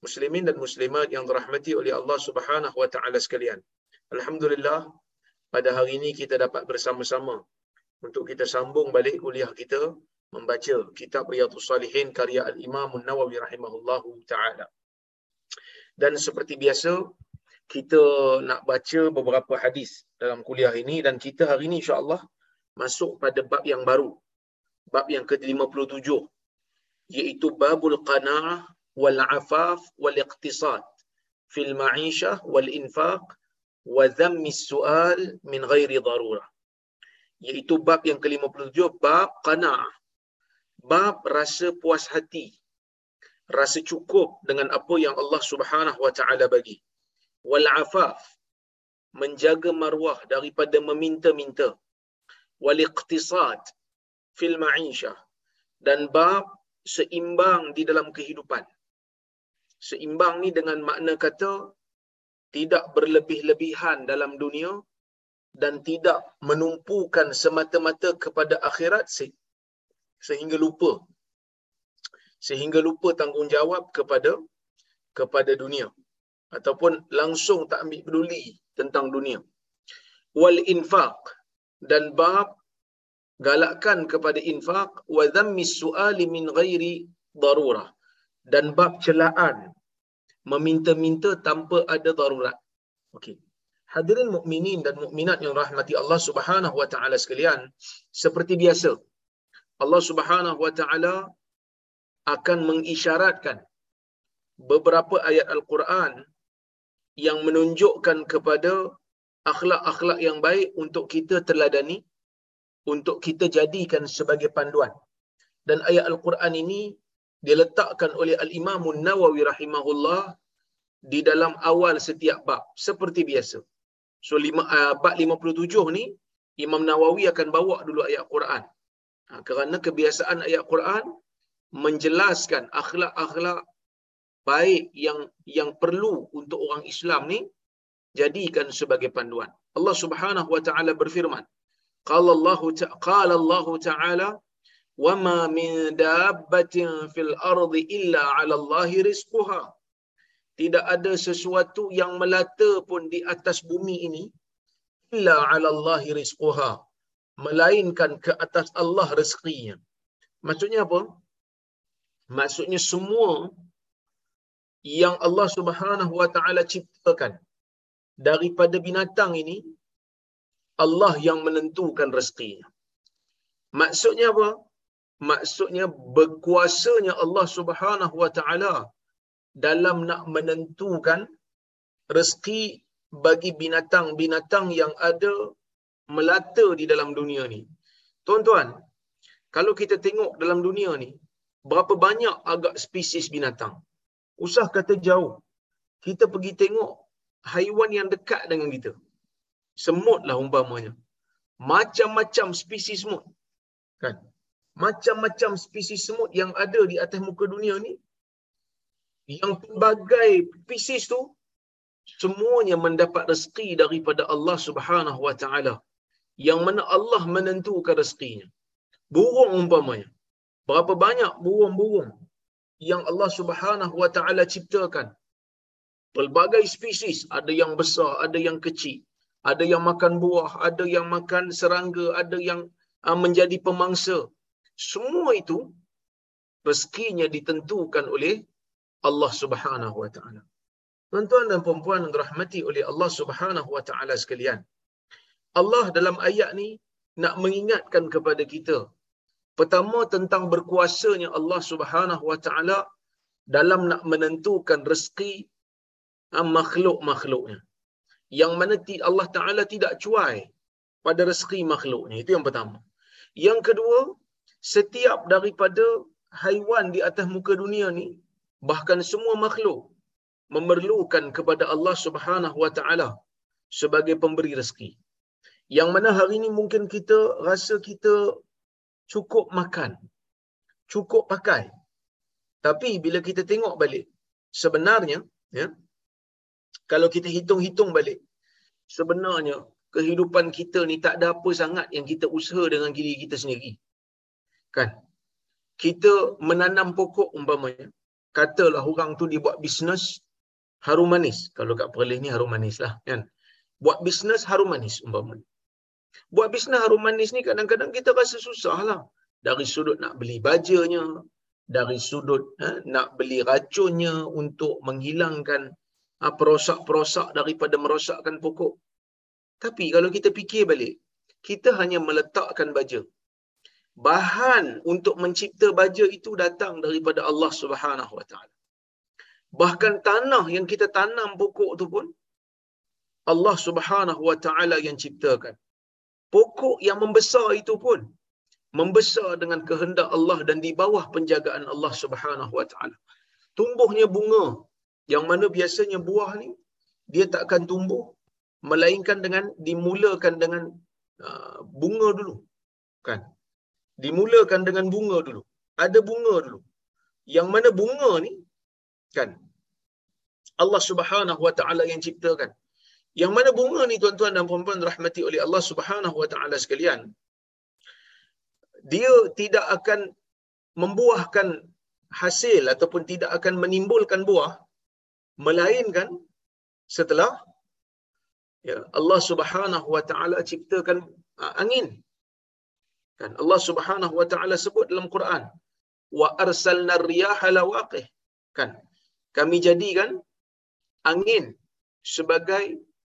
Muslimin dan muslimat yang dirahmati oleh Allah Subhanahu wa taala sekalian. Alhamdulillah pada hari ini kita dapat bersama-sama untuk kita sambung balik kuliah kita membaca kitab Riyadhus Salihin karya Al-Imam An-Nawawi rahimahullahu taala. Dan seperti biasa kita nak baca beberapa hadis dalam kuliah ini dan kita hari ini insya-Allah masuk pada bab yang baru. Bab yang ke-57 iaitu babul qanaah والعفاف والاقتصاد في المعيشة والإنفاق وذم السؤال من غير ضرورة. Iaitu bab yang ke-57 bab qana' bab rasa puas hati. Rasa cukup dengan apa yang Allah Subhanahu wa taala bagi. Wal afaf menjaga maruah daripada meminta-minta. Wal iqtisad fil ma'isha. Dan bab seimbang di dalam kehidupan seimbang ni dengan makna kata tidak berlebih-lebihan dalam dunia dan tidak menumpukan semata-mata kepada akhirat sehingga lupa. Sehingga lupa tanggungjawab kepada kepada dunia. Ataupun langsung tak ambil peduli tentang dunia. Wal infaq dan bab galakkan kepada infak wa dhammis su'ali min ghairi darurah dan bab celaan meminta-minta tanpa ada darurat. Okey. Hadirin mukminin dan mukminat yang rahmati Allah Subhanahu wa taala sekalian, seperti biasa Allah Subhanahu wa taala akan mengisyaratkan beberapa ayat Al-Quran yang menunjukkan kepada akhlak-akhlak yang baik untuk kita teladani, untuk kita jadikan sebagai panduan. Dan ayat Al-Quran ini diletakkan oleh Al-Imam Nawawi rahimahullah di dalam awal setiap bab seperti biasa. So lima, uh, bab 57 ni Imam Nawawi akan bawa dulu ayat Quran. Ha, kerana kebiasaan ayat Quran menjelaskan akhlak-akhlak baik yang yang perlu untuk orang Islam ni jadikan sebagai panduan. Allah Subhanahu wa taala berfirman, qala Allah taala wama min dabbatin fil ardi illa 'ala Allah rizquha. Tidak ada sesuatu yang melata pun di atas bumi ini illa 'ala Allah rizquha. Melainkan ke atas Allah rezekinya. Maksudnya apa? Maksudnya semua yang Allah Subhanahu wa taala ciptakan daripada binatang ini Allah yang menentukan rezekinya. Maksudnya apa? Maksudnya berkuasanya Allah Subhanahu wa taala dalam nak menentukan rezeki bagi binatang-binatang yang ada melata di dalam dunia ni. Tuan-tuan, kalau kita tengok dalam dunia ni, berapa banyak agak spesies binatang? Usah kata jauh. Kita pergi tengok haiwan yang dekat dengan kita. Semut lah umpamanya. Macam-macam spesies semut. Kan? Macam-macam spesies semut yang ada di atas muka dunia ni. Yang pelbagai spesies tu semuanya mendapat rezeki daripada Allah Subhanahu wa taala. Yang mana Allah menentukan rezekinya. Burung umpamanya. Berapa banyak burung-burung yang Allah Subhanahu wa taala ciptakan? Pelbagai spesies ada yang besar ada yang kecil. Ada yang makan buah ada yang makan serangga ada yang uh, menjadi pemangsa semua itu rezekinya ditentukan oleh Allah Subhanahu wa taala. Tuan-tuan dan puan-puan yang dirahmati oleh Allah Subhanahu wa taala sekalian Allah dalam ayat ni nak mengingatkan kepada kita pertama tentang berkuasanya Allah Subhanahu wa taala dalam nak menentukan rezeki ah, makhluk-makhluknya. Yang mana Allah taala tidak cuai pada rezeki makhluknya. Itu yang pertama. Yang kedua setiap daripada haiwan di atas muka dunia ni bahkan semua makhluk memerlukan kepada Allah Subhanahu wa taala sebagai pemberi rezeki yang mana hari ini mungkin kita rasa kita cukup makan, cukup pakai. Tapi bila kita tengok balik, sebenarnya, ya, kalau kita hitung-hitung balik, sebenarnya kehidupan kita ni tak ada apa sangat yang kita usaha dengan diri kita sendiri. Kan? Kita menanam pokok umpamanya, katalah orang tu dia buat bisnes harum manis. Kalau kat Perlis ni harum manis lah. Kan? Buat bisnes harum manis umpamanya. Buat bisnes harum manis ni kadang-kadang kita rasa susah lah. Dari sudut nak beli bajanya, dari sudut ha, nak beli racunnya untuk menghilangkan ha, perosak-perosak daripada merosakkan pokok. Tapi kalau kita fikir balik, kita hanya meletakkan baja. Bahan untuk mencipta baja itu datang daripada Allah Subhanahu Wa Taala. Bahkan tanah yang kita tanam pokok tu pun Allah Subhanahu Wa Taala yang ciptakan pokok yang membesar itu pun membesar dengan kehendak Allah dan di bawah penjagaan Allah Subhanahu wa taala. Tumbuhnya bunga yang mana biasanya buah ni dia tak akan tumbuh melainkan dengan dimulakan dengan uh, bunga dulu. Kan? Dimulakan dengan bunga dulu. Ada bunga dulu. Yang mana bunga ni kan Allah Subhanahu wa taala yang ciptakan. Yang mana bunga ni tuan-tuan dan puan-puan rahmati oleh Allah Subhanahu wa taala sekalian. Dia tidak akan membuahkan hasil ataupun tidak akan menimbulkan buah melainkan setelah ya Allah Subhanahu wa taala ciptakan uh, angin. Kan Allah Subhanahu wa taala sebut dalam Quran wa arsalna riyaha lawaqih. Kan kami jadikan angin sebagai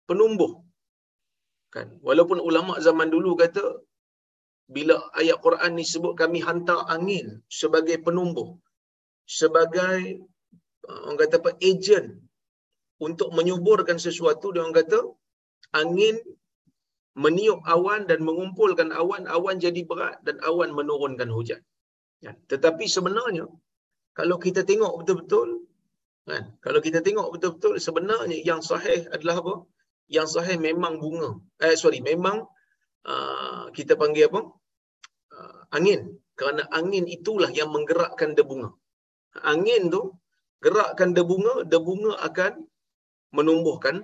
penumbuh. Kan? Walaupun ulama zaman dulu kata bila ayat Quran ni sebut kami hantar angin sebagai penumbuh, sebagai uh, orang kata apa agent untuk menyuburkan sesuatu dia orang kata angin meniup awan dan mengumpulkan awan awan jadi berat dan awan menurunkan hujan ya. tetapi sebenarnya kalau kita tengok betul-betul kan kalau kita tengok betul-betul sebenarnya yang sahih adalah apa yang sahih memang bunga. Eh sorry, memang uh, kita panggil apa? Uh, angin. Kerana angin itulah yang menggerakkan debunga. Angin tu gerakkan debunga, debunga akan menumbuhkan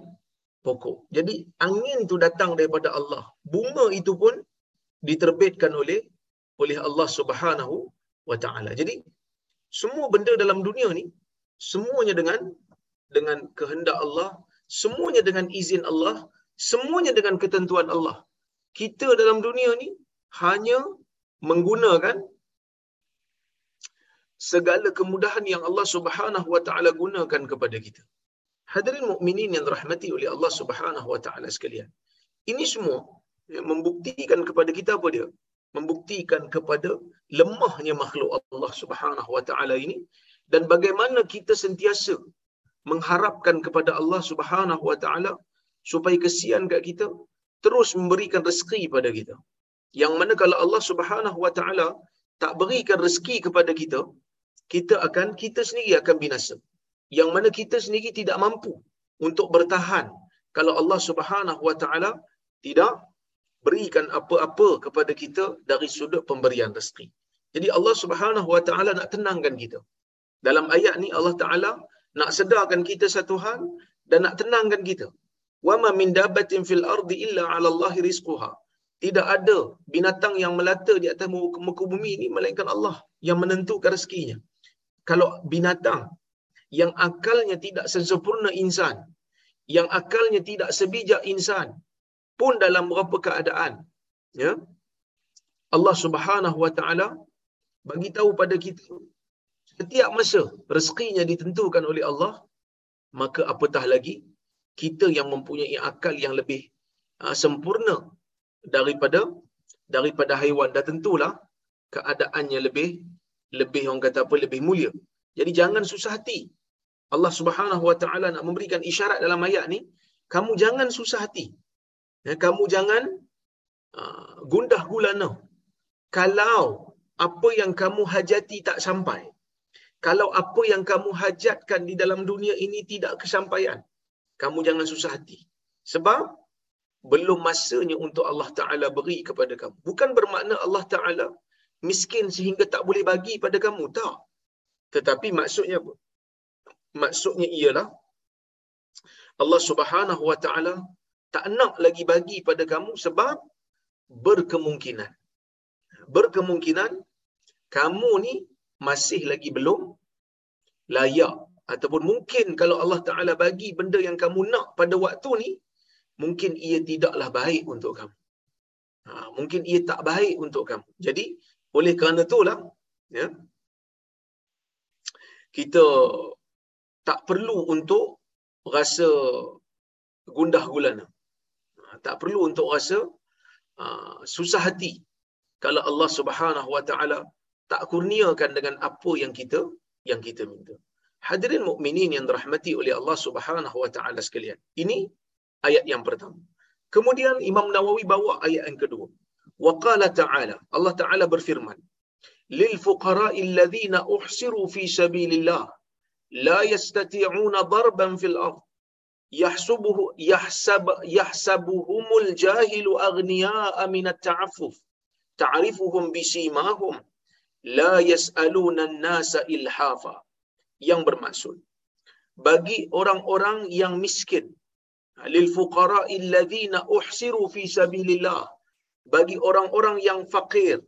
pokok. Jadi angin tu datang daripada Allah. Bunga itu pun diterbitkan oleh oleh Allah Subhanahu wa taala. Jadi semua benda dalam dunia ni semuanya dengan dengan kehendak Allah semuanya dengan izin Allah, semuanya dengan ketentuan Allah. Kita dalam dunia ni hanya menggunakan segala kemudahan yang Allah Subhanahu wa taala gunakan kepada kita. Hadirin mukminin yang dirahmati oleh Allah Subhanahu wa taala sekalian. Ini semua yang membuktikan kepada kita apa dia? Membuktikan kepada lemahnya makhluk Allah Subhanahu wa taala ini dan bagaimana kita sentiasa mengharapkan kepada Allah Subhanahu wa taala supaya kesian kat kita terus memberikan rezeki pada kita. Yang mana kalau Allah Subhanahu wa taala tak berikan rezeki kepada kita, kita akan kita sendiri akan binasa. Yang mana kita sendiri tidak mampu untuk bertahan kalau Allah Subhanahu wa taala tidak berikan apa-apa kepada kita dari sudut pemberian rezeki. Jadi Allah Subhanahu wa taala nak tenangkan kita. Dalam ayat ni Allah Taala nak sedarkan kita satu hal dan nak tenangkan kita. Wa ma min dabbatin fil ardi illa 'ala Allah rizquha. Tidak ada binatang yang melata di atas muka bumi ini melainkan Allah yang menentukan rezekinya. Kalau binatang yang akalnya tidak sesempurna insan, yang akalnya tidak sebijak insan pun dalam beberapa keadaan, ya. Allah Subhanahu wa taala bagi tahu pada kita setiap masa rezekinya ditentukan oleh Allah, maka apatah lagi kita yang mempunyai akal yang lebih uh, sempurna daripada daripada haiwan dah tentulah keadaannya lebih lebih orang kata apa lebih mulia. Jadi jangan susah hati. Allah Subhanahu Wa Taala nak memberikan isyarat dalam ayat ni, kamu jangan susah hati. Ya, kamu jangan uh, gundah gulana. Kalau apa yang kamu hajati tak sampai. Kalau apa yang kamu hajatkan di dalam dunia ini tidak kesampaian, kamu jangan susah hati. Sebab belum masanya untuk Allah Ta'ala beri kepada kamu. Bukan bermakna Allah Ta'ala miskin sehingga tak boleh bagi pada kamu. Tak. Tetapi maksudnya? Maksudnya ialah Allah Subhanahu Wa Ta'ala tak nak lagi bagi pada kamu sebab berkemungkinan. Berkemungkinan kamu ni masih lagi belum layak ataupun mungkin kalau Allah Taala bagi benda yang kamu nak pada waktu ni mungkin ia tidaklah baik untuk kamu. Ha, mungkin ia tak baik untuk kamu. Jadi oleh kerana itulah ya kita tak perlu untuk rasa gundah gulana. Ha, tak perlu untuk rasa uh, susah hati kalau Allah Subhanahu Wa Taala tak kurniakan dengan apa yang kita yang kita minta. Hadirin mukminin yang dirahmati oleh Allah Subhanahu wa taala sekalian. Ini ayat yang pertama. Kemudian Imam Nawawi bawa ayat yang kedua. Wa qala ta'ala, Allah Ta'ala berfirman, "Lil fuqara'i alladhina uhsiru fi sabilillah la yastati'una darban fil ard yahsubuhu yahsab yahsabuhumul jahilu aghniya'a min at-ta'affuf ta'rifuhum bisimahum la yas'aluna an-nasa ilhafa." yang bermaksud bagi orang-orang yang miskin lil fuqara alladhina uhsiru fi sabilillah bagi orang-orang yang fakir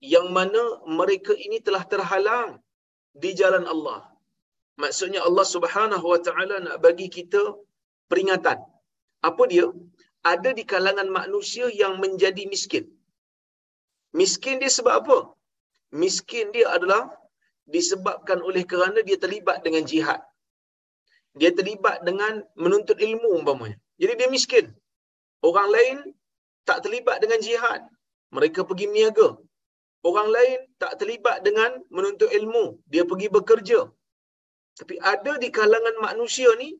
yang mana mereka ini telah terhalang di jalan Allah maksudnya Allah Subhanahu wa taala nak bagi kita peringatan apa dia ada di kalangan manusia yang menjadi miskin miskin dia sebab apa miskin dia adalah disebabkan oleh kerana dia terlibat dengan jihad. Dia terlibat dengan menuntut ilmu umpamanya. Jadi dia miskin. Orang lain tak terlibat dengan jihad. Mereka pergi meniaga. Orang lain tak terlibat dengan menuntut ilmu. Dia pergi bekerja. Tapi ada di kalangan manusia ni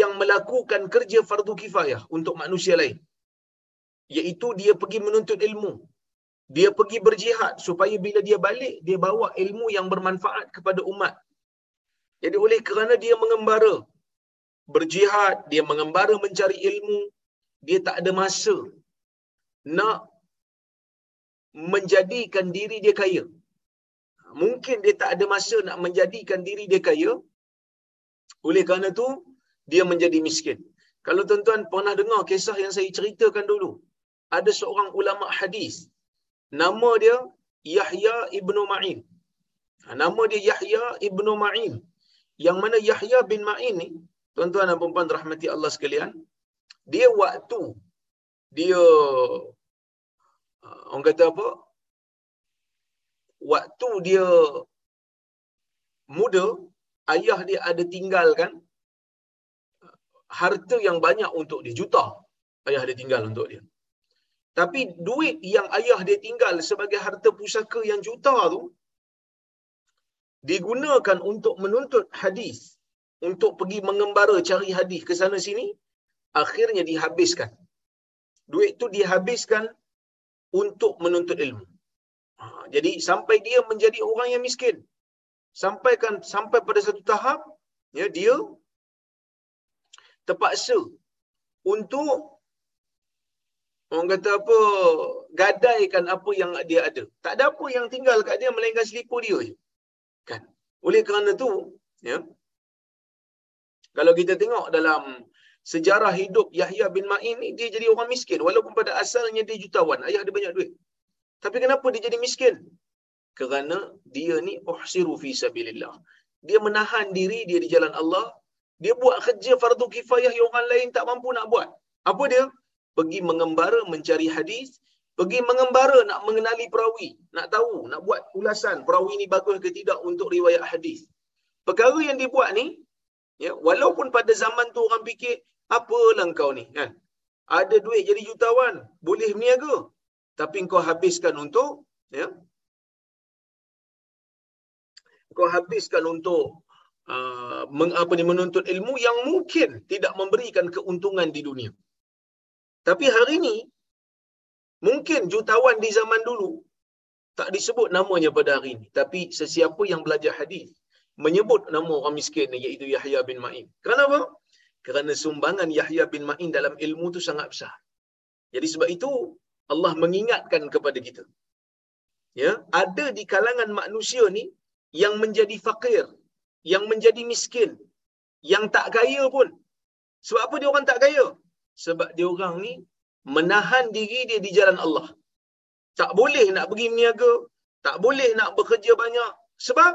yang melakukan kerja fardu kifayah untuk manusia lain. Iaitu dia pergi menuntut ilmu. Dia pergi berjihad supaya bila dia balik dia bawa ilmu yang bermanfaat kepada umat. Jadi oleh kerana dia mengembara berjihad dia mengembara mencari ilmu dia tak ada masa nak menjadikan diri dia kaya mungkin dia tak ada masa nak menjadikan diri dia kaya oleh kerana tu dia menjadi miskin kalau tuan-tuan pernah dengar kisah yang saya ceritakan dulu ada seorang ulama hadis nama dia Yahya ibnu Ma'in. Ha, nama dia Yahya ibnu Ma'in. Yang mana Yahya bin Ma'in ni, tuan-tuan dan puan rahmati Allah sekalian, dia waktu dia ha, orang kata apa? Waktu dia muda, ayah dia ada tinggalkan harta yang banyak untuk dia, juta ayah dia tinggal untuk dia. Tapi duit yang ayah dia tinggal sebagai harta pusaka yang juta tu digunakan untuk menuntut hadis, untuk pergi mengembara cari hadis ke sana sini, akhirnya dihabiskan. Duit tu dihabiskan untuk menuntut ilmu. Ha, jadi sampai dia menjadi orang yang miskin. Sampaikan sampai pada satu tahap ya dia terpaksa untuk orang kata apa gadaikan apa yang dia ada tak ada apa yang tinggal kat dia melainkan selipur dia je kan oleh kerana tu ya Kalau kita tengok dalam sejarah hidup Yahya bin Ma'in ni, dia jadi orang miskin. Walaupun pada asalnya dia jutawan. Ayah dia banyak duit. Tapi kenapa dia jadi miskin? Kerana dia ni uhsiru fi sabilillah. Dia menahan diri dia di jalan Allah. Dia buat kerja fardu kifayah yang orang lain tak mampu nak buat. Apa dia? Pergi mengembara mencari hadis. Pergi mengembara nak mengenali perawi. Nak tahu, nak buat ulasan perawi ni bagus ke tidak untuk riwayat hadis. Perkara yang dibuat ni, ya, walaupun pada zaman tu orang fikir, apalah kau ni? Kan? Ada duit jadi jutawan, boleh berniaga. Tapi kau habiskan untuk ya, kau habiskan untuk uh, meng, apa ni menuntut ilmu yang mungkin tidak memberikan keuntungan di dunia. Tapi hari ini mungkin jutawan di zaman dulu tak disebut namanya pada hari ini, tapi sesiapa yang belajar hadis menyebut nama orang miskin iaitu Yahya bin Ma'in. Kenapa? Kerana sumbangan Yahya bin Ma'in dalam ilmu tu sangat besar. Jadi sebab itu Allah mengingatkan kepada kita. Ya, ada di kalangan manusia ni yang menjadi fakir, yang menjadi miskin, yang tak kaya pun. Sebab apa dia orang tak kaya? Sebab dia orang ni menahan diri dia di jalan Allah. Tak boleh nak pergi meniaga, tak boleh nak bekerja banyak. Sebab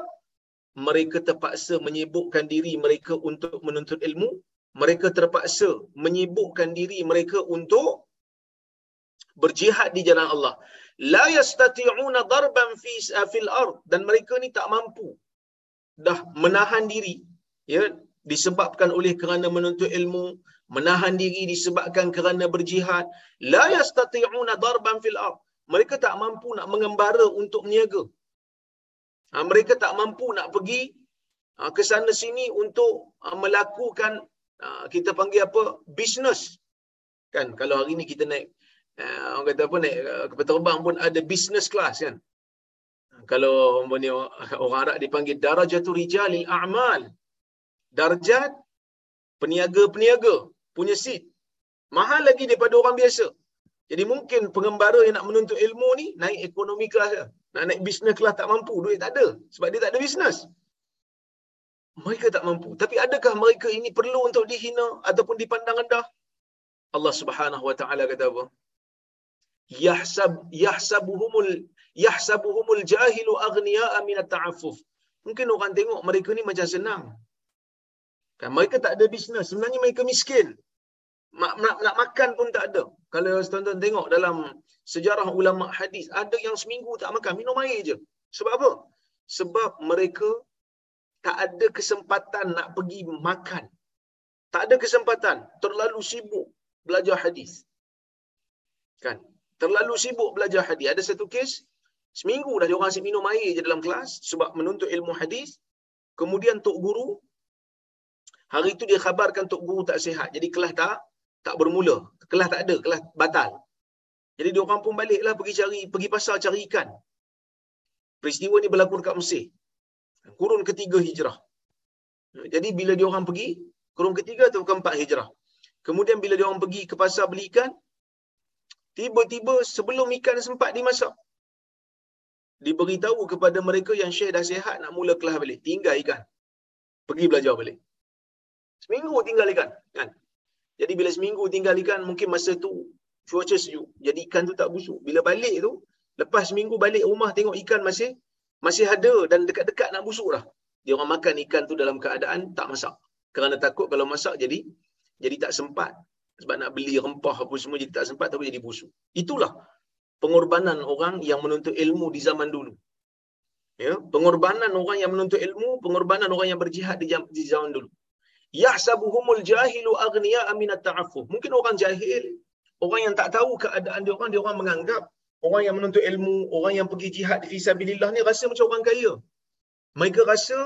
mereka terpaksa menyibukkan diri mereka untuk menuntut ilmu. Mereka terpaksa menyibukkan diri mereka untuk berjihad di jalan Allah. La yastati'una darban fi fil ard. Dan mereka ni tak mampu dah menahan diri ya disebabkan oleh kerana menuntut ilmu menahan diri disebabkan kerana berjihad. La yastati'una darban fil ard. Mereka tak mampu nak mengembara untuk meniaga. Ha, mereka tak mampu nak pergi ha, ke sana sini untuk ha, melakukan ha, kita panggil apa? Bisnes kan kalau hari ni kita naik uh, orang kata apa naik uh, kapal terbang pun ada business class kan kalau ni, orang Arab dipanggil darajatul rijalil a'mal darjat peniaga-peniaga punya seat mahal lagi daripada orang biasa jadi mungkin pengembara yang nak menuntut ilmu ni naik ekonomi kelas je. Nak naik bisnes kelas tak mampu, duit tak ada. Sebab dia tak ada bisnes. Mereka tak mampu. Tapi adakah mereka ini perlu untuk dihina ataupun dipandang rendah? Allah Subhanahu Wa Taala kata apa? Yahsab yahsabuhumul yahsabuhumul jahilu aghniya'a min at-ta'affuf. Mungkin orang tengok mereka ni macam senang. Kan mereka tak ada bisnes, sebenarnya mereka miskin. Nak, nak, nak makan pun tak ada. Kalau tuan-tuan tengok dalam sejarah ulama hadis, ada yang seminggu tak makan, minum air je. Sebab apa? Sebab mereka tak ada kesempatan nak pergi makan. Tak ada kesempatan, terlalu sibuk belajar hadis. Kan? Terlalu sibuk belajar hadis. Ada satu kes, seminggu dah dia orang asyik minum air je dalam kelas sebab menuntut ilmu hadis. Kemudian tok guru hari itu dia khabarkan tok guru tak sihat. Jadi kelas tak tak bermula. Kelas tak ada, kelas batal. Jadi dia orang pun baliklah pergi cari pergi pasar cari ikan. Peristiwa ni berlaku dekat Mesir. Kurun ketiga hijrah. Jadi bila dia orang pergi, kurun ketiga atau keempat hijrah. Kemudian bila dia orang pergi ke pasar beli ikan, Tiba-tiba sebelum ikan sempat dimasak. Diberitahu kepada mereka yang syekh dah sihat nak mula kelas balik. Tinggal ikan. Pergi belajar balik. Seminggu tinggal ikan. Kan? Jadi bila seminggu tinggal ikan, mungkin masa tu cuaca sejuk. Jadi ikan tu tak busuk. Bila balik tu, lepas seminggu balik rumah tengok ikan masih masih ada dan dekat-dekat nak busuk dah. Dia orang makan ikan tu dalam keadaan tak masak. Kerana takut kalau masak jadi jadi tak sempat sebab nak beli rempah apa semua jadi tak sempat tapi jadi busuk. Itulah pengorbanan orang yang menuntut ilmu di zaman dulu. Ya, pengorbanan orang yang menuntut ilmu, pengorbanan orang yang berjihad di zaman, di zaman dulu. Yahsabuhumul jahilu aghniya min at-ta'affuf. Mungkin orang jahil, orang yang tak tahu keadaan dia orang, dia orang menganggap orang yang menuntut ilmu, orang yang pergi jihad fi sabilillah ni rasa macam orang kaya. Mereka rasa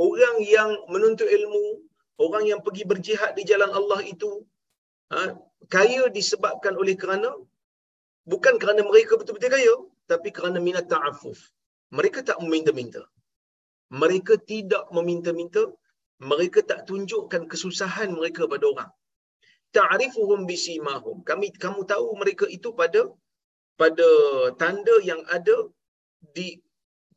orang yang menuntut ilmu, orang yang pergi berjihad di jalan Allah itu ha, kaya disebabkan oleh kerana bukan kerana mereka betul-betul kaya tapi kerana minat ta'afuf. Mereka tak meminta-minta. Mereka tidak meminta-minta. Mereka tak tunjukkan kesusahan mereka pada orang. Ta'rifuhum bisimahum. Kami kamu tahu mereka itu pada pada tanda yang ada di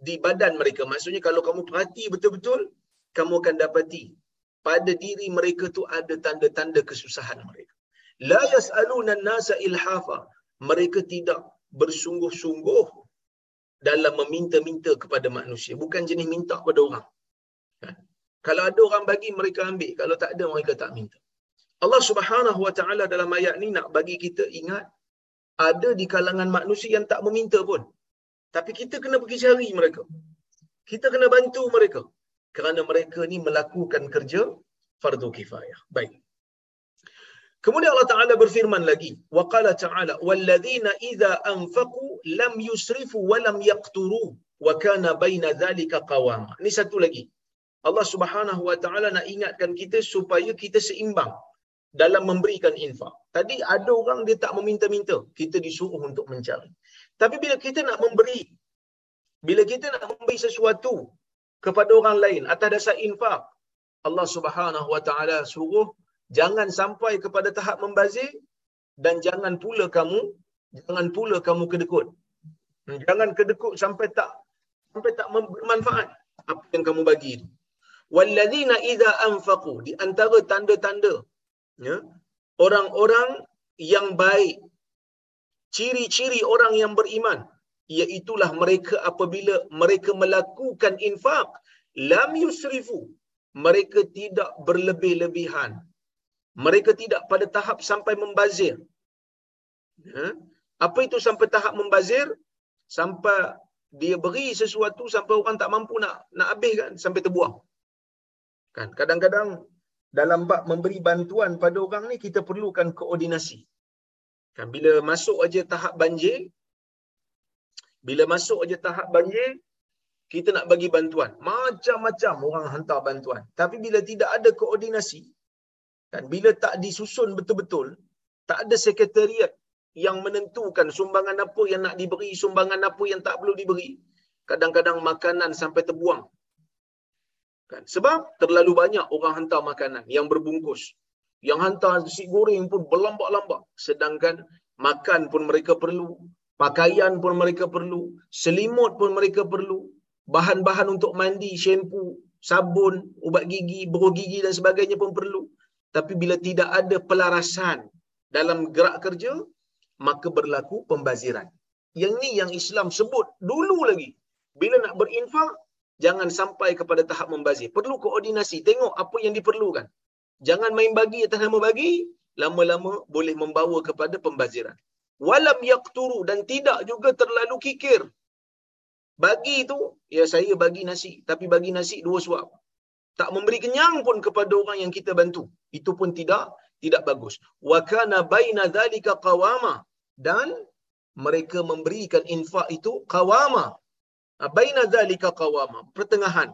di badan mereka. Maksudnya kalau kamu perhati betul-betul kamu akan dapati pada diri mereka tu ada tanda-tanda kesusahan mereka. La yas'aluna an-nasa ilhafa. Mereka tidak bersungguh-sungguh dalam meminta-minta kepada manusia. Bukan jenis minta kepada orang. Kan? Kalau ada orang bagi, mereka ambil. Kalau tak ada, mereka tak minta. Allah subhanahu wa ta'ala dalam ayat ni nak bagi kita ingat ada di kalangan manusia yang tak meminta pun. Tapi kita kena pergi cari mereka. Kita kena bantu mereka. Kerana mereka ni melakukan kerja fardu kifayah. Baik. Kemudian Allah Taala berfirman lagi, wa qala ta'ala walladzina idza anfaqu lam yusrifu wa lam yaqturu wa kana baina dhalika qawama. Ini satu lagi. Allah Subhanahu wa taala nak ingatkan kita supaya kita seimbang dalam memberikan infak. Tadi ada orang dia tak meminta-minta, kita disuruh untuk mencari. Tapi bila kita nak memberi, bila kita nak memberi sesuatu kepada orang lain atas dasar infak, Allah Subhanahu wa taala suruh jangan sampai kepada tahap membazir dan jangan pula kamu jangan pula kamu kedekut. Jangan kedekut sampai tak sampai tak bermanfaat apa yang kamu bagi itu. Walladzina idza anfaqu di antara tanda-tanda ya orang-orang yang baik ciri-ciri orang yang beriman iaitulah mereka apabila mereka melakukan infak lam yusrifu mereka tidak berlebih-lebihan mereka tidak pada tahap sampai membazir. Ya? apa itu sampai tahap membazir? Sampai dia beri sesuatu sampai orang tak mampu nak nak habis kan sampai terbuang. Kan? Kadang-kadang dalam bab memberi bantuan pada orang ni kita perlukan koordinasi. Kan? Bila masuk aja tahap banjir bila masuk aja tahap banjir kita nak bagi bantuan. Macam-macam orang hantar bantuan. Tapi bila tidak ada koordinasi kan bila tak disusun betul-betul tak ada sekretariat yang menentukan sumbangan apa yang nak diberi sumbangan apa yang tak perlu diberi. Kadang-kadang makanan sampai terbuang. Kan? Sebab terlalu banyak orang hantar makanan yang berbungkus. Yang hantar nasi goreng pun berlambak-lambak. Sedangkan makan pun mereka perlu pakaian pun mereka perlu selimut pun mereka perlu bahan-bahan untuk mandi shampoo sabun ubat gigi beruh gigi dan sebagainya pun perlu tapi bila tidak ada pelarasan dalam gerak kerja maka berlaku pembaziran yang ni yang Islam sebut dulu lagi bila nak berinfak jangan sampai kepada tahap membazir. Perlu koordinasi. Tengok apa yang diperlukan. Jangan main bagi atas nama bagi, lama-lama boleh membawa kepada pembaziran. Walam yaqturu dan tidak juga terlalu kikir. Bagi itu, ya saya bagi nasi. Tapi bagi nasi dua suap. Tak memberi kenyang pun kepada orang yang kita bantu. Itu pun tidak tidak bagus. Wa kana baina dhalika qawama. Dan mereka memberikan infak itu qawama. Ah, baina zalika qawama. Pertengahan.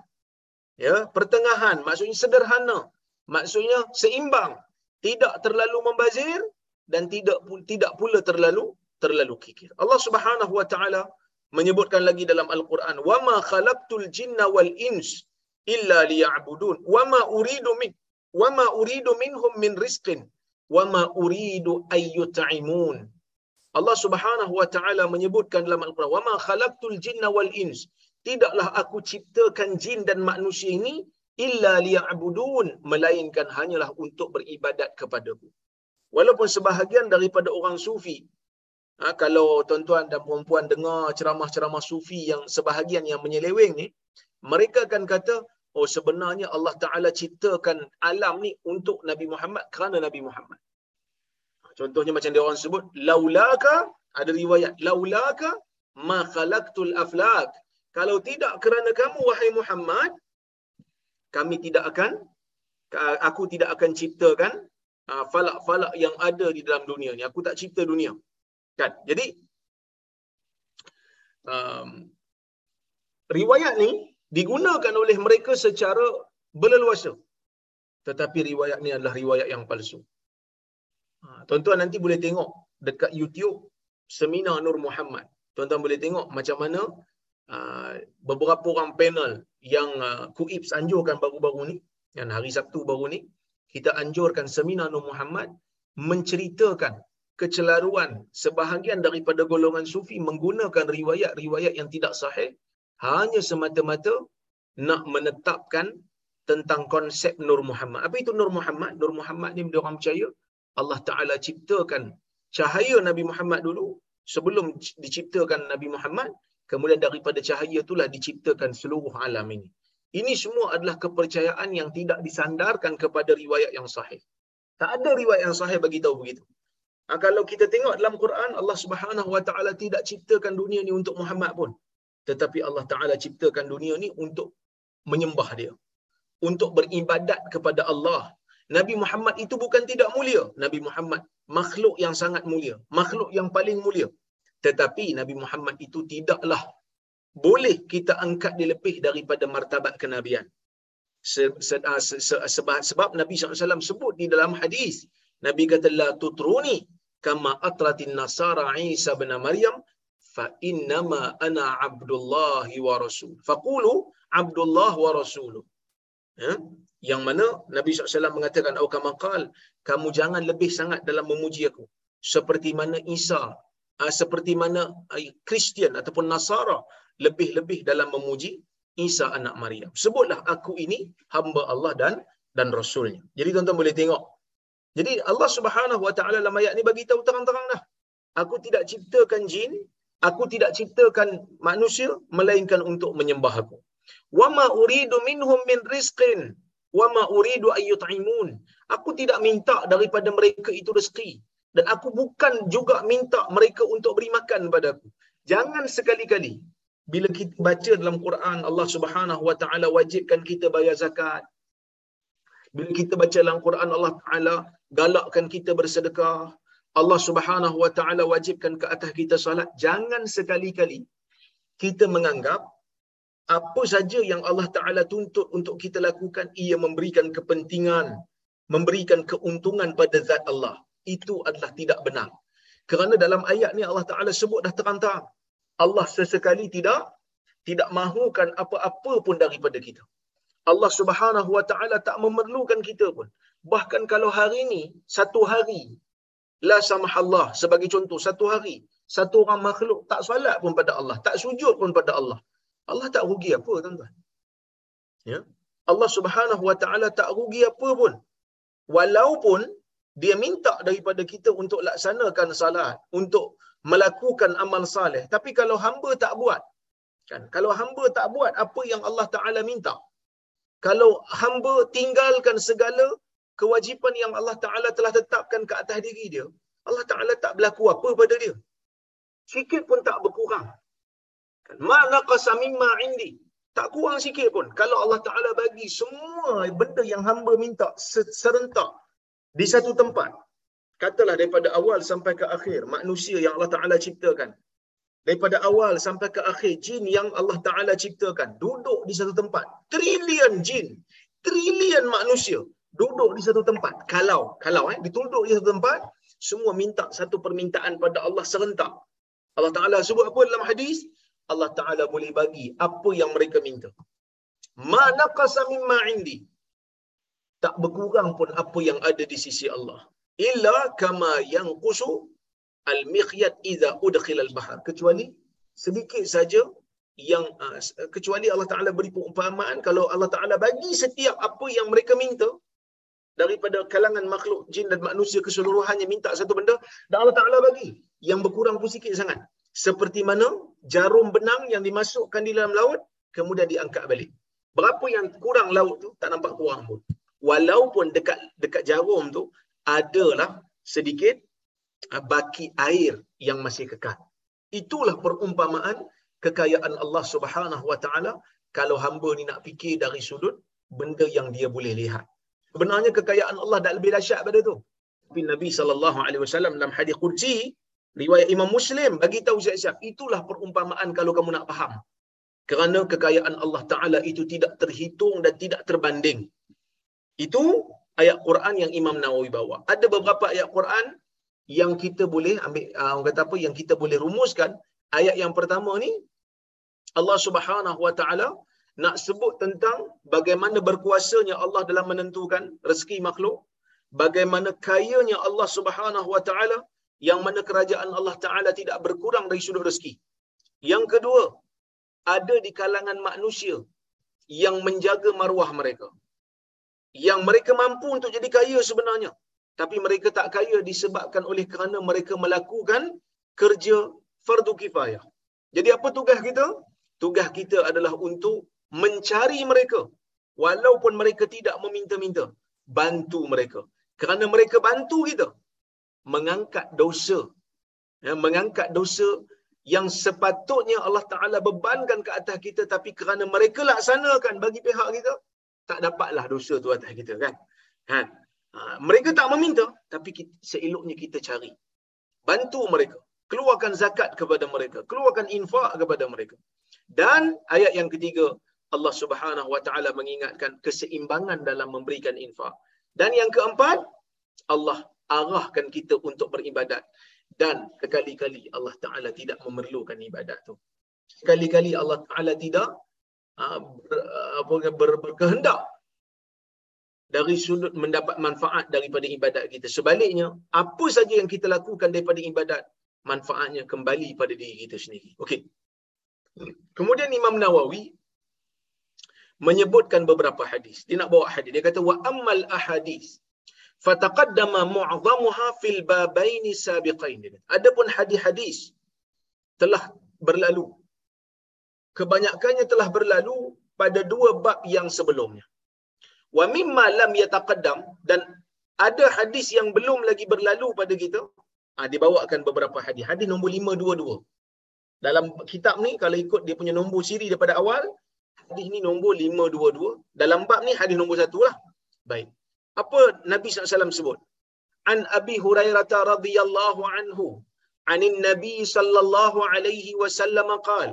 Ya pertengahan. Maksudnya sederhana. Maksudnya seimbang. Tidak terlalu membazir dan tidak tidak pula terlalu terlalu kikir. Allah Subhanahu wa taala menyebutkan lagi dalam al-Quran wama khalaqtul jinna wal ins illa liya'budun wama uridu min wama uridu minhum min rizqin wama uridu ayyut'imun Allah Subhanahu wa taala menyebutkan dalam Al-Quran, "Wa ma khalaqtul jinna wal ins." Tidaklah aku ciptakan jin dan manusia ini illa liya'budun, melainkan hanyalah untuk beribadat kepadaku. Walaupun sebahagian daripada orang sufi Ha, kalau tuan-tuan dan puan-puan dengar ceramah-ceramah sufi yang sebahagian yang menyeleweng ni, mereka akan kata, oh sebenarnya Allah Ta'ala ciptakan alam ni untuk Nabi Muhammad kerana Nabi Muhammad. Contohnya macam dia orang sebut, laulaka, ada riwayat, laulaka ma khalaqtul aflak. Kalau tidak kerana kamu wahai Muhammad, kami tidak akan aku tidak akan ciptakan uh, falak-falak yang ada di dalam dunia ni. Aku tak cipta dunia. Kan? Jadi um, riwayat ni digunakan oleh mereka secara berleluasa. Tetapi riwayat ni adalah riwayat yang palsu. Ha, tuan-tuan nanti boleh tengok dekat YouTube seminar Nur Muhammad. Tuan-tuan boleh tengok macam mana uh, beberapa orang panel yang uh, Kuips anjurkan baru-baru ni, yang hari Sabtu baru ni, kita anjurkan seminar Nur Muhammad menceritakan kecelaruan sebahagian daripada golongan sufi menggunakan riwayat-riwayat yang tidak sahih hanya semata-mata nak menetapkan tentang konsep Nur Muhammad. Apa itu Nur Muhammad? Nur Muhammad ni dia orang percaya Allah Taala ciptakan cahaya Nabi Muhammad dulu sebelum diciptakan Nabi Muhammad, kemudian daripada cahaya itulah diciptakan seluruh alam ini. Ini semua adalah kepercayaan yang tidak disandarkan kepada riwayat yang sahih. Tak ada riwayat yang sahih bagi tahu begitu. Ha, kalau kita tengok dalam Quran, Allah Subhanahu Wa Taala tidak ciptakan dunia ni untuk Muhammad pun. Tetapi Allah Taala ciptakan dunia ni untuk menyembah dia. Untuk beribadat kepada Allah. Nabi Muhammad itu bukan tidak mulia. Nabi Muhammad makhluk yang sangat mulia. Makhluk yang paling mulia. Tetapi Nabi Muhammad itu tidaklah boleh kita angkat dia lebih daripada martabat kenabian. Sebab Nabi SAW sebut di dalam hadis Nabi kata la tutruni kama atratin nasara Isa bin Maryam fa innama ana Abdullah wa rasul. Faqulu Abdullah wa rasul. Ya? Yang mana Nabi SAW mengatakan au kama qal kamu jangan lebih sangat dalam memuji aku seperti mana Isa ah, seperti mana Kristian ataupun Nasara lebih-lebih dalam memuji Isa anak Maryam. Sebutlah aku ini hamba Allah dan dan rasulnya. Jadi tuan-tuan boleh tengok. Jadi Allah Subhanahu Wa Taala dalam ayat ni bagi tahu terang-terang dah. Aku tidak ciptakan jin, aku tidak ciptakan manusia melainkan untuk menyembah aku. Wa ma uridu minhum min rizqin wa ma uridu ayyut'imun. Aku tidak minta daripada mereka itu rezeki dan aku bukan juga minta mereka untuk beri makan padaku. Jangan sekali-kali bila kita baca dalam Quran Allah Subhanahu wa taala wajibkan kita bayar zakat bila kita baca dalam Quran Allah taala galakkan kita bersedekah Allah Subhanahu wa taala wajibkan ke atas kita solat jangan sekali-kali kita menganggap apa saja yang Allah taala tuntut untuk kita lakukan ia memberikan kepentingan memberikan keuntungan pada zat Allah itu adalah tidak benar kerana dalam ayat ni Allah taala sebut dah terang-terang Allah sesekali tidak tidak mahukan apa-apa pun daripada kita. Allah Subhanahu Wa Taala tak memerlukan kita pun. Bahkan kalau hari ini satu hari la Allah sebagai contoh satu hari satu orang makhluk tak solat pun pada Allah, tak sujud pun pada Allah. Allah tak rugi apa tuan-tuan. Ya. Allah Subhanahu Wa Taala tak rugi apa pun. Walaupun dia minta daripada kita untuk laksanakan salat, untuk melakukan amal saleh tapi kalau hamba tak buat kan kalau hamba tak buat apa yang Allah taala minta kalau hamba tinggalkan segala kewajipan yang Allah taala telah tetapkan ke atas diri dia Allah taala tak berlaku apa pada dia. Sikit pun tak berkurang. Kan? Ma naqasa mimma indi. Tak kurang sikit pun. Kalau Allah taala bagi semua benda yang hamba minta serentak di satu tempat katalah daripada awal sampai ke akhir manusia yang Allah Taala ciptakan. Daripada awal sampai ke akhir jin yang Allah Taala ciptakan. Duduk di satu tempat. Trilion jin. Trilion manusia duduk di satu tempat. Kalau kalau eh ditunduk di satu tempat semua minta satu permintaan pada Allah serentak. Allah Taala sebut apa dalam hadis? Allah Taala boleh bagi apa yang mereka minta. Ma naqasa mimma indi. Tak berkurang pun apa yang ada di sisi Allah. Illa kama yang kusu al mikhyat idza udkhil al bahar. Kecuali sedikit saja yang uh, kecuali Allah Taala beri perumpamaan kalau Allah Taala bagi setiap apa yang mereka minta daripada kalangan makhluk jin dan manusia keseluruhannya minta satu benda dan Allah Taala bagi yang berkurang pun sikit sangat seperti mana jarum benang yang dimasukkan di dalam laut kemudian diangkat balik berapa yang kurang laut tu tak nampak kurang pun walaupun dekat dekat jarum tu adalah sedikit ah, baki air yang masih kekal. Itulah perumpamaan kekayaan Allah Subhanahu Wa Taala kalau hamba ni nak fikir dari sudut benda yang dia boleh lihat. Sebenarnya kekayaan Allah dah lebih dahsyat pada tu. Tapi Nabi sallallahu alaihi wasallam dalam hadis qudsi riwayat Imam Muslim bagi tahu siap-siap itulah perumpamaan kalau kamu nak faham. Kerana kekayaan Allah Taala itu tidak terhitung dan tidak terbanding. Itu ayat Quran yang Imam Nawawi bawa. Ada beberapa ayat Quran yang kita boleh ambil uh, kata apa yang kita boleh rumuskan. Ayat yang pertama ni Allah Subhanahu Wa Taala nak sebut tentang bagaimana berkuasanya Allah dalam menentukan rezeki makhluk, bagaimana kayanya Allah Subhanahu Wa Taala yang mana kerajaan Allah Taala tidak berkurang dari sudut rezeki. Yang kedua, ada di kalangan manusia yang menjaga maruah mereka yang mereka mampu untuk jadi kaya sebenarnya tapi mereka tak kaya disebabkan oleh kerana mereka melakukan kerja fardu kifayah. Jadi apa tugas kita? Tugas kita adalah untuk mencari mereka walaupun mereka tidak meminta-minta. Bantu mereka. Kerana mereka bantu kita mengangkat dosa. Ya, mengangkat dosa yang sepatutnya Allah Ta'ala bebankan ke atas kita tapi kerana mereka laksanakan bagi pihak kita, tak dapatlah dosa tu atas kita kan. Ha. Ha. Mereka tak meminta tapi kita, seeloknya kita cari. Bantu mereka. Keluarkan zakat kepada mereka. Keluarkan infak kepada mereka. Dan ayat yang ketiga, Allah Subhanahu Wa Ta'ala mengingatkan keseimbangan dalam memberikan infak. Dan yang keempat, Allah arahkan kita untuk beribadat dan sekali-kali Allah Taala tidak memerlukan ibadat tu. Sekali-kali Allah Taala tidak uh, ber, ber, berkehendak dari sudut mendapat manfaat daripada ibadat kita. Sebaliknya, apa saja yang kita lakukan daripada ibadat, manfaatnya kembali pada diri kita sendiri. Okey. Kemudian Imam Nawawi menyebutkan beberapa hadis. Dia nak bawa hadis. Dia kata wa ammal ahadis fataqaddama mu'dhamuha fil babaini sabiqain. Adapun hadis-hadis telah berlalu. Kebanyakannya telah berlalu pada dua bab yang sebelumnya. Wa mimma lam yataqaddam dan ada hadis yang belum lagi berlalu pada kita ha, dibawakan beberapa hadis. Hadis nombor 522 dalam kitab ni kalau ikut dia punya nombor siri daripada awal hadis ni nombor 522 dalam bab ni hadis nombor 1 lah baik apa Nabi SAW sebut? An Abi Hurairah radhiyallahu anhu عن النبي صلى الله عليه وسلم قال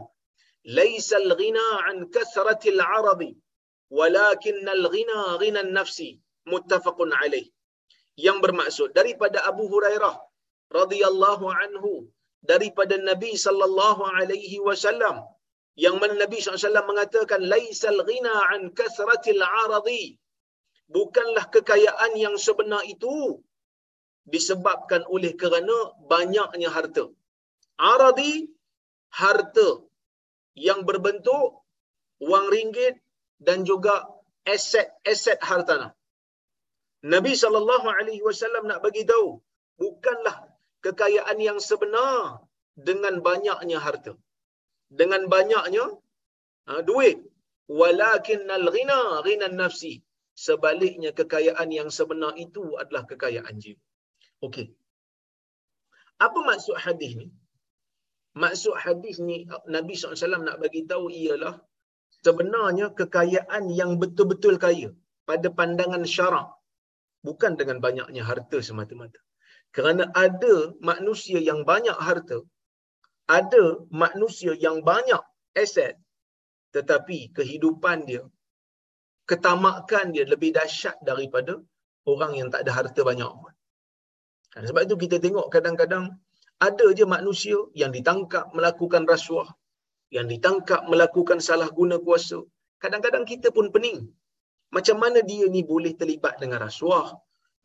ليس الغنى عن كثرة العرض ولكن الغنى غنى النفس متفق عليه yang bermaksud daripada Abu Hurairah radhiyallahu anhu daripada Nabi sallallahu alaihi wasallam yang mana Nabi SAW mengatakan laisal ghina an kasratil aradi bukanlah kekayaan yang sebenar itu disebabkan oleh kerana banyaknya harta. Aradi harta yang berbentuk wang ringgit dan juga aset-aset hartanah. Nabi sallallahu alaihi wasallam nak bagi tahu bukanlah kekayaan yang sebenar dengan banyaknya harta. Dengan banyaknya ha, duit. Walakinnal ghina ghina nafsi sebaliknya kekayaan yang sebenar itu adalah kekayaan jiwa. Okey. Apa maksud hadis ni? Maksud hadis ni Nabi SAW nak bagi tahu ialah sebenarnya kekayaan yang betul-betul kaya pada pandangan syarak bukan dengan banyaknya harta semata-mata. Kerana ada manusia yang banyak harta, ada manusia yang banyak aset tetapi kehidupan dia ketamakan dia lebih dahsyat daripada orang yang tak ada harta banyak. Kan, sebab itu kita tengok kadang-kadang ada je manusia yang ditangkap melakukan rasuah, yang ditangkap melakukan salah guna kuasa. Kadang-kadang kita pun pening. Macam mana dia ni boleh terlibat dengan rasuah?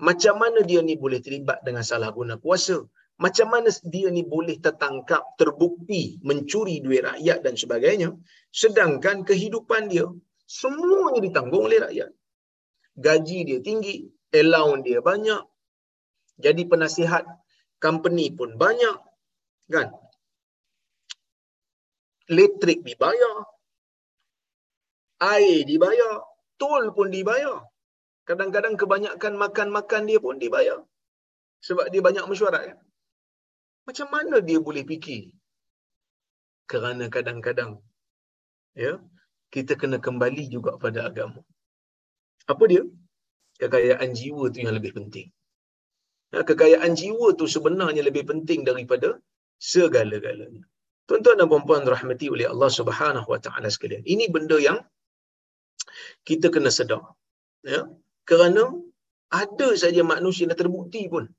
Macam mana dia ni boleh terlibat dengan salah guna kuasa? Macam mana dia ni boleh tertangkap, terbukti mencuri duit rakyat dan sebagainya. Sedangkan kehidupan dia Semuanya ditanggung oleh rakyat. Gaji dia tinggi, allowance dia banyak. Jadi penasihat company pun banyak. Kan? Elektrik dibayar. Air dibayar. Tol pun dibayar. Kadang-kadang kebanyakan makan-makan dia pun dibayar. Sebab dia banyak mesyuarat. Kan? Macam mana dia boleh fikir? Kerana kadang-kadang ya kita kena kembali juga pada agama. Apa dia? Kekayaan jiwa tu yang lebih penting. Ya, kekayaan jiwa tu sebenarnya lebih penting daripada segala-galanya. Tuan-tuan dan puan-puan rahmati oleh Allah Subhanahu Wa Taala sekalian. Ini benda yang kita kena sedar. Ya? Kerana ada saja manusia yang terbukti pun.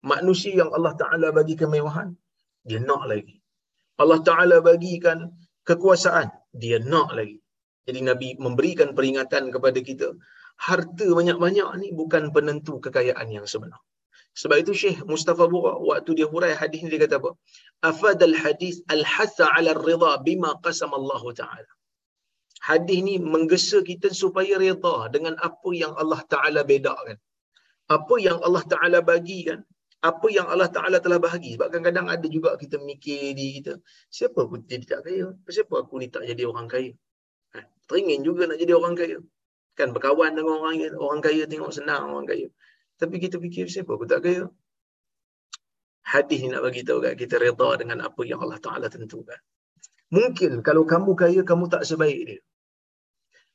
Manusia yang Allah Ta'ala bagi kemewahan, dia nak lagi. Allah Ta'ala bagikan kekuasaan, dia nak lagi. Jadi Nabi memberikan peringatan kepada kita, harta banyak-banyak ni bukan penentu kekayaan yang sebenar. Sebab itu Syekh Mustafa Bura waktu dia hurai hadis ni dia kata apa? Afadal hadis al-hatha 'ala ar-ridha bima qasama Allah Ta'ala. Hadis ni menggesa kita supaya reda dengan apa yang Allah Taala bedakan. Apa yang Allah Taala bagikan, apa yang Allah Taala telah bahagi. Sebab kadang-kadang ada juga kita mikir di kita, siapa aku jadi tak kaya? Siapa aku ni tak jadi orang kaya? Ha, teringin juga nak jadi orang kaya. Kan berkawan dengan orang kaya, orang kaya tengok senang orang kaya. Tapi kita fikir siapa aku tak kaya? Hadis ni nak bagi tahu kat kita reda dengan apa yang Allah Taala tentukan. Mungkin kalau kamu kaya, kamu tak sebaik dia.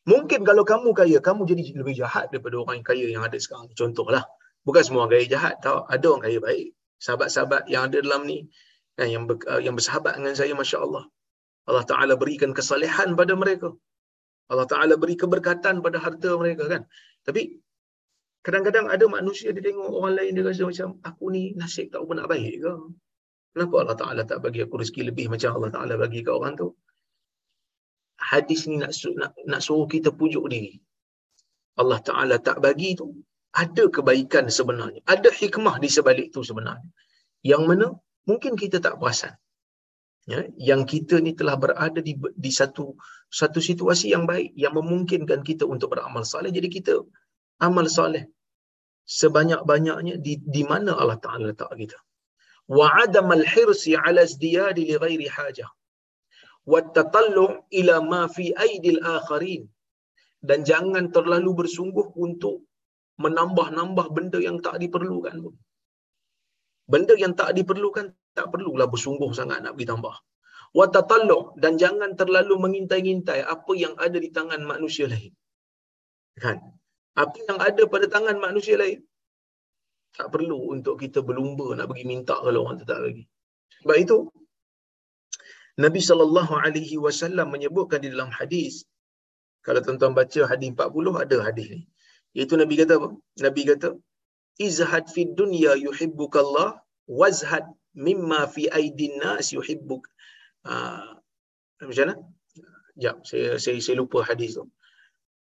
Mungkin kalau kamu kaya, kamu jadi lebih jahat daripada orang kaya yang ada sekarang. Contohlah. Bukan semua orang kaya jahat. Tahu? Ada orang kaya baik. Sahabat-sahabat yang ada dalam ni, kan, yang, ber, uh, yang bersahabat dengan saya, Masya Allah. Ta'ala berikan kesalehan pada mereka. Allah Ta'ala beri keberkatan pada harta mereka kan. Tapi kadang-kadang ada manusia dia tengok orang lain dia rasa macam aku ni nasib tak pernah baik ke? Kenapa Allah Ta'ala tak bagi aku rezeki lebih macam Allah Ta'ala bagi ke orang tu? Hadis ni nak, nak, nak suruh kita pujuk diri. Allah Ta'ala tak bagi tu. Ada kebaikan sebenarnya. Ada hikmah di sebalik tu sebenarnya. Yang mana mungkin kita tak perasan. Ya, yang kita ni telah berada di, di satu satu situasi yang baik yang memungkinkan kita untuk beramal soleh. Jadi kita amal soleh sebanyak-banyaknya di, di mana Allah Ta'ala letak kita wa adam al hirsi ala izdiyad li ghairi hajah wa tatallu ila ma fi aidi al akharin dan jangan terlalu bersungguh untuk menambah-nambah benda yang tak diperlukan pun. Benda yang tak diperlukan tak perlulah bersungguh sangat nak pergi tambah. Wa tatallu dan jangan terlalu mengintai-intai apa yang ada di tangan manusia lain. Kan? Apa yang ada pada tangan manusia lain tak perlu untuk kita berlumba nak pergi minta kalau orang tak bagi. Sebab itu Nabi sallallahu alaihi wasallam menyebutkan di dalam hadis kalau tuan-tuan baca hadis 40 ada hadis ni. Iaitu Nabi kata apa? Nabi kata izhad fid dunya yuhibbukallah wazhad mimma fi aidin nas yuhibbuk. Ah uh, macam mana? Ya, saya, saya saya lupa hadis tu.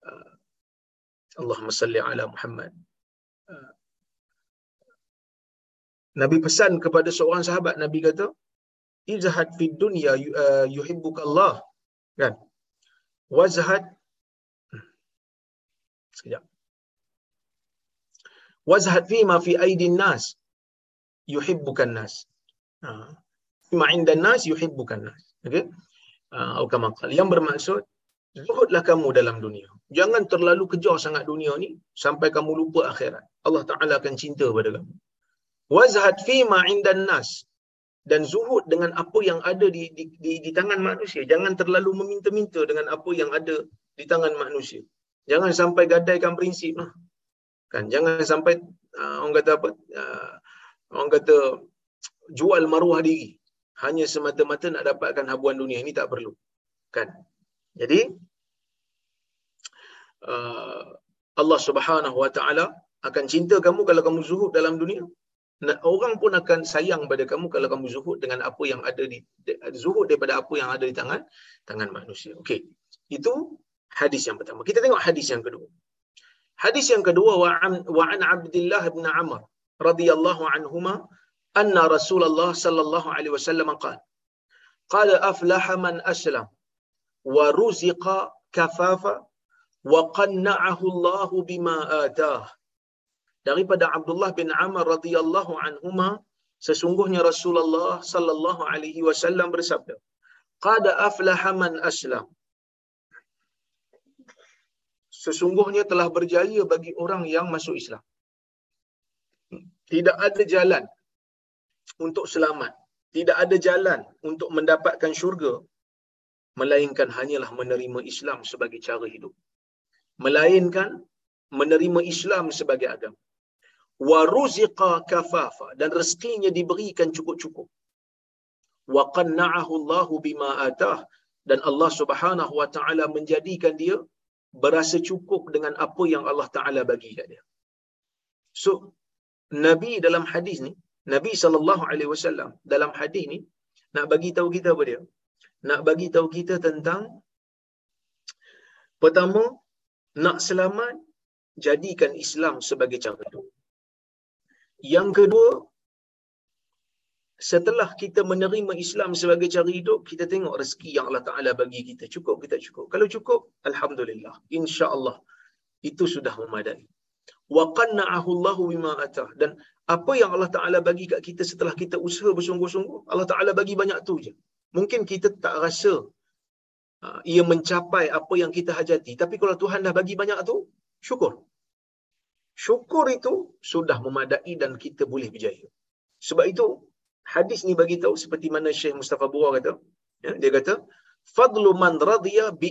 Uh, Allahumma salli ala Muhammad. Uh, Nabi pesan kepada seorang sahabat Nabi kata izhad fid dunya uh, yuhibbuk Allah kan wazhad sekejap wazhad fi ma fi aidin nas. Yuhibbukan nas. Ha. Ma inda nas yuhibbukan nas. Okey? Uh, kama yang bermaksud zuhudlah kamu dalam dunia. Jangan terlalu kejar sangat dunia ni sampai kamu lupa akhirat. Allah taala akan cinta pada kamu. Wazhad fi ma indan nas. Dan zuhud dengan apa yang ada di, di di di tangan manusia. Jangan terlalu meminta-minta dengan apa yang ada di tangan manusia. Jangan sampai gadaikan prinsip lah kan jangan sampai uh, orang kata apa uh, orang kata jual maruah diri hanya semata-mata nak dapatkan habuan dunia ini tak perlu kan jadi uh, Allah Subhanahu wa taala akan cinta kamu kalau kamu zuhud dalam dunia orang pun akan sayang pada kamu kalau kamu zuhud dengan apa yang ada di zuhud daripada apa yang ada di tangan tangan manusia. Okey. Itu hadis yang pertama. Kita tengok hadis yang kedua. Hadis yang kedua wa an, Abdullah bin Amr radhiyallahu anhuma anna Rasulullah sallallahu alaihi wasallam qala qala aflaha man aslam wa ruziqa kafafa wa qanna'ahu Allah bima atah daripada Abdullah bin Amr radhiyallahu anhuma sesungguhnya Rasulullah sallallahu alaihi wasallam bersabda qad aflaha man aslam sesungguhnya telah berjaya bagi orang yang masuk Islam. Tidak ada jalan untuk selamat. Tidak ada jalan untuk mendapatkan syurga melainkan hanyalah menerima Islam sebagai cara hidup. Melainkan menerima Islam sebagai agama. Ruziqa kafafa dan rezekinya diberikan cukup-cukup. Wa qanna'ahu Allah bima atah dan Allah Subhanahu wa taala menjadikan dia berasa cukup dengan apa yang Allah taala bagi kat dia. So nabi dalam hadis ni nabi sallallahu alaihi wasallam dalam hadis ni nak bagi tahu kita apa dia? Nak bagi tahu kita tentang pertama nak selamat jadikan Islam sebagai cara hidup. Yang kedua, setelah kita menerima Islam sebagai cara hidup, kita tengok rezeki yang Allah Ta'ala bagi kita. Cukup kita cukup. Kalau cukup, Alhamdulillah. InsyaAllah. Itu sudah memadai. Wa qanna'ahu Allahu bima atah. Dan apa yang Allah Ta'ala bagi kat kita setelah kita usaha bersungguh-sungguh, Allah Ta'ala bagi banyak tu je. Mungkin kita tak rasa uh, ia mencapai apa yang kita hajati. Tapi kalau Tuhan dah bagi banyak tu, syukur. Syukur itu sudah memadai dan kita boleh berjaya. Sebab itu, hadis ni bagi tahu seperti mana Syekh Mustafa Bura kata, ya, dia kata, fadlu man radhiya bi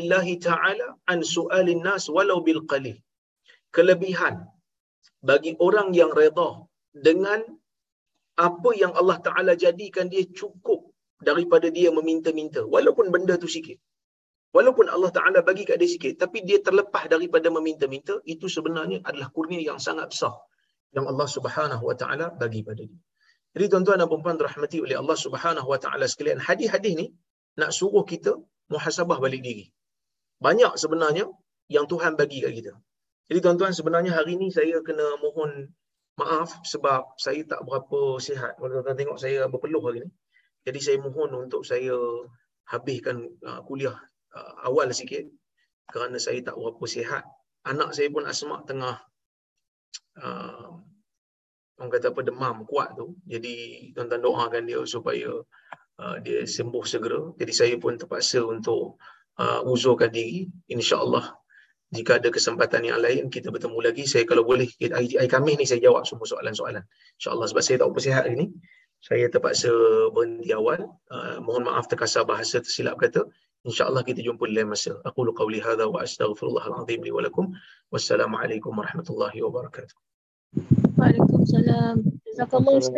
illahi ta'ala an su'alin nas walau bil qalil. Kelebihan bagi orang yang redha dengan apa yang Allah Ta'ala jadikan dia cukup daripada dia meminta-minta. Walaupun benda tu sikit. Walaupun Allah Ta'ala bagi kat dia sikit. Tapi dia terlepas daripada meminta-minta. Itu sebenarnya adalah kurnia yang sangat besar. Yang Allah Subhanahu Wa Ta'ala bagi pada dia. Jadi tuan-tuan dan perempuan rahmati oleh Allah Subhanahu Wa Ta'ala sekalian. Hadis-hadis ni nak suruh kita muhasabah balik diri. Banyak sebenarnya yang Tuhan bagi kat kita. Jadi tuan-tuan sebenarnya hari ni saya kena mohon maaf sebab saya tak berapa sihat. Kalau tuan-tuan tengok saya berpeluh hari ni. Jadi saya mohon untuk saya habiskan uh, kuliah uh, awal sikit kerana saya tak berapa sihat. Anak saya pun asmak tengah uh, orang kata apa demam kuat tu. Jadi tuan-tuan doakan dia supaya uh, dia sembuh segera. Jadi saya pun terpaksa untuk uh, uzurkan diri. InsyaAllah jika ada kesempatan yang lain kita bertemu lagi. Saya kalau boleh hari, Khamis ni saya jawab semua soalan-soalan. InsyaAllah sebab saya tak berapa sihat hari ni saya terpaksa berhenti awal. Uh, mohon maaf terkasar bahasa tersilap kata. InsyaAllah kita jumpa lain masa. Aku qawli hadha wa astaghfirullahaladzim li walakum. Wassalamualaikum warahmatullahi wabarakatuh. Waalaikumsalam. Jazakallah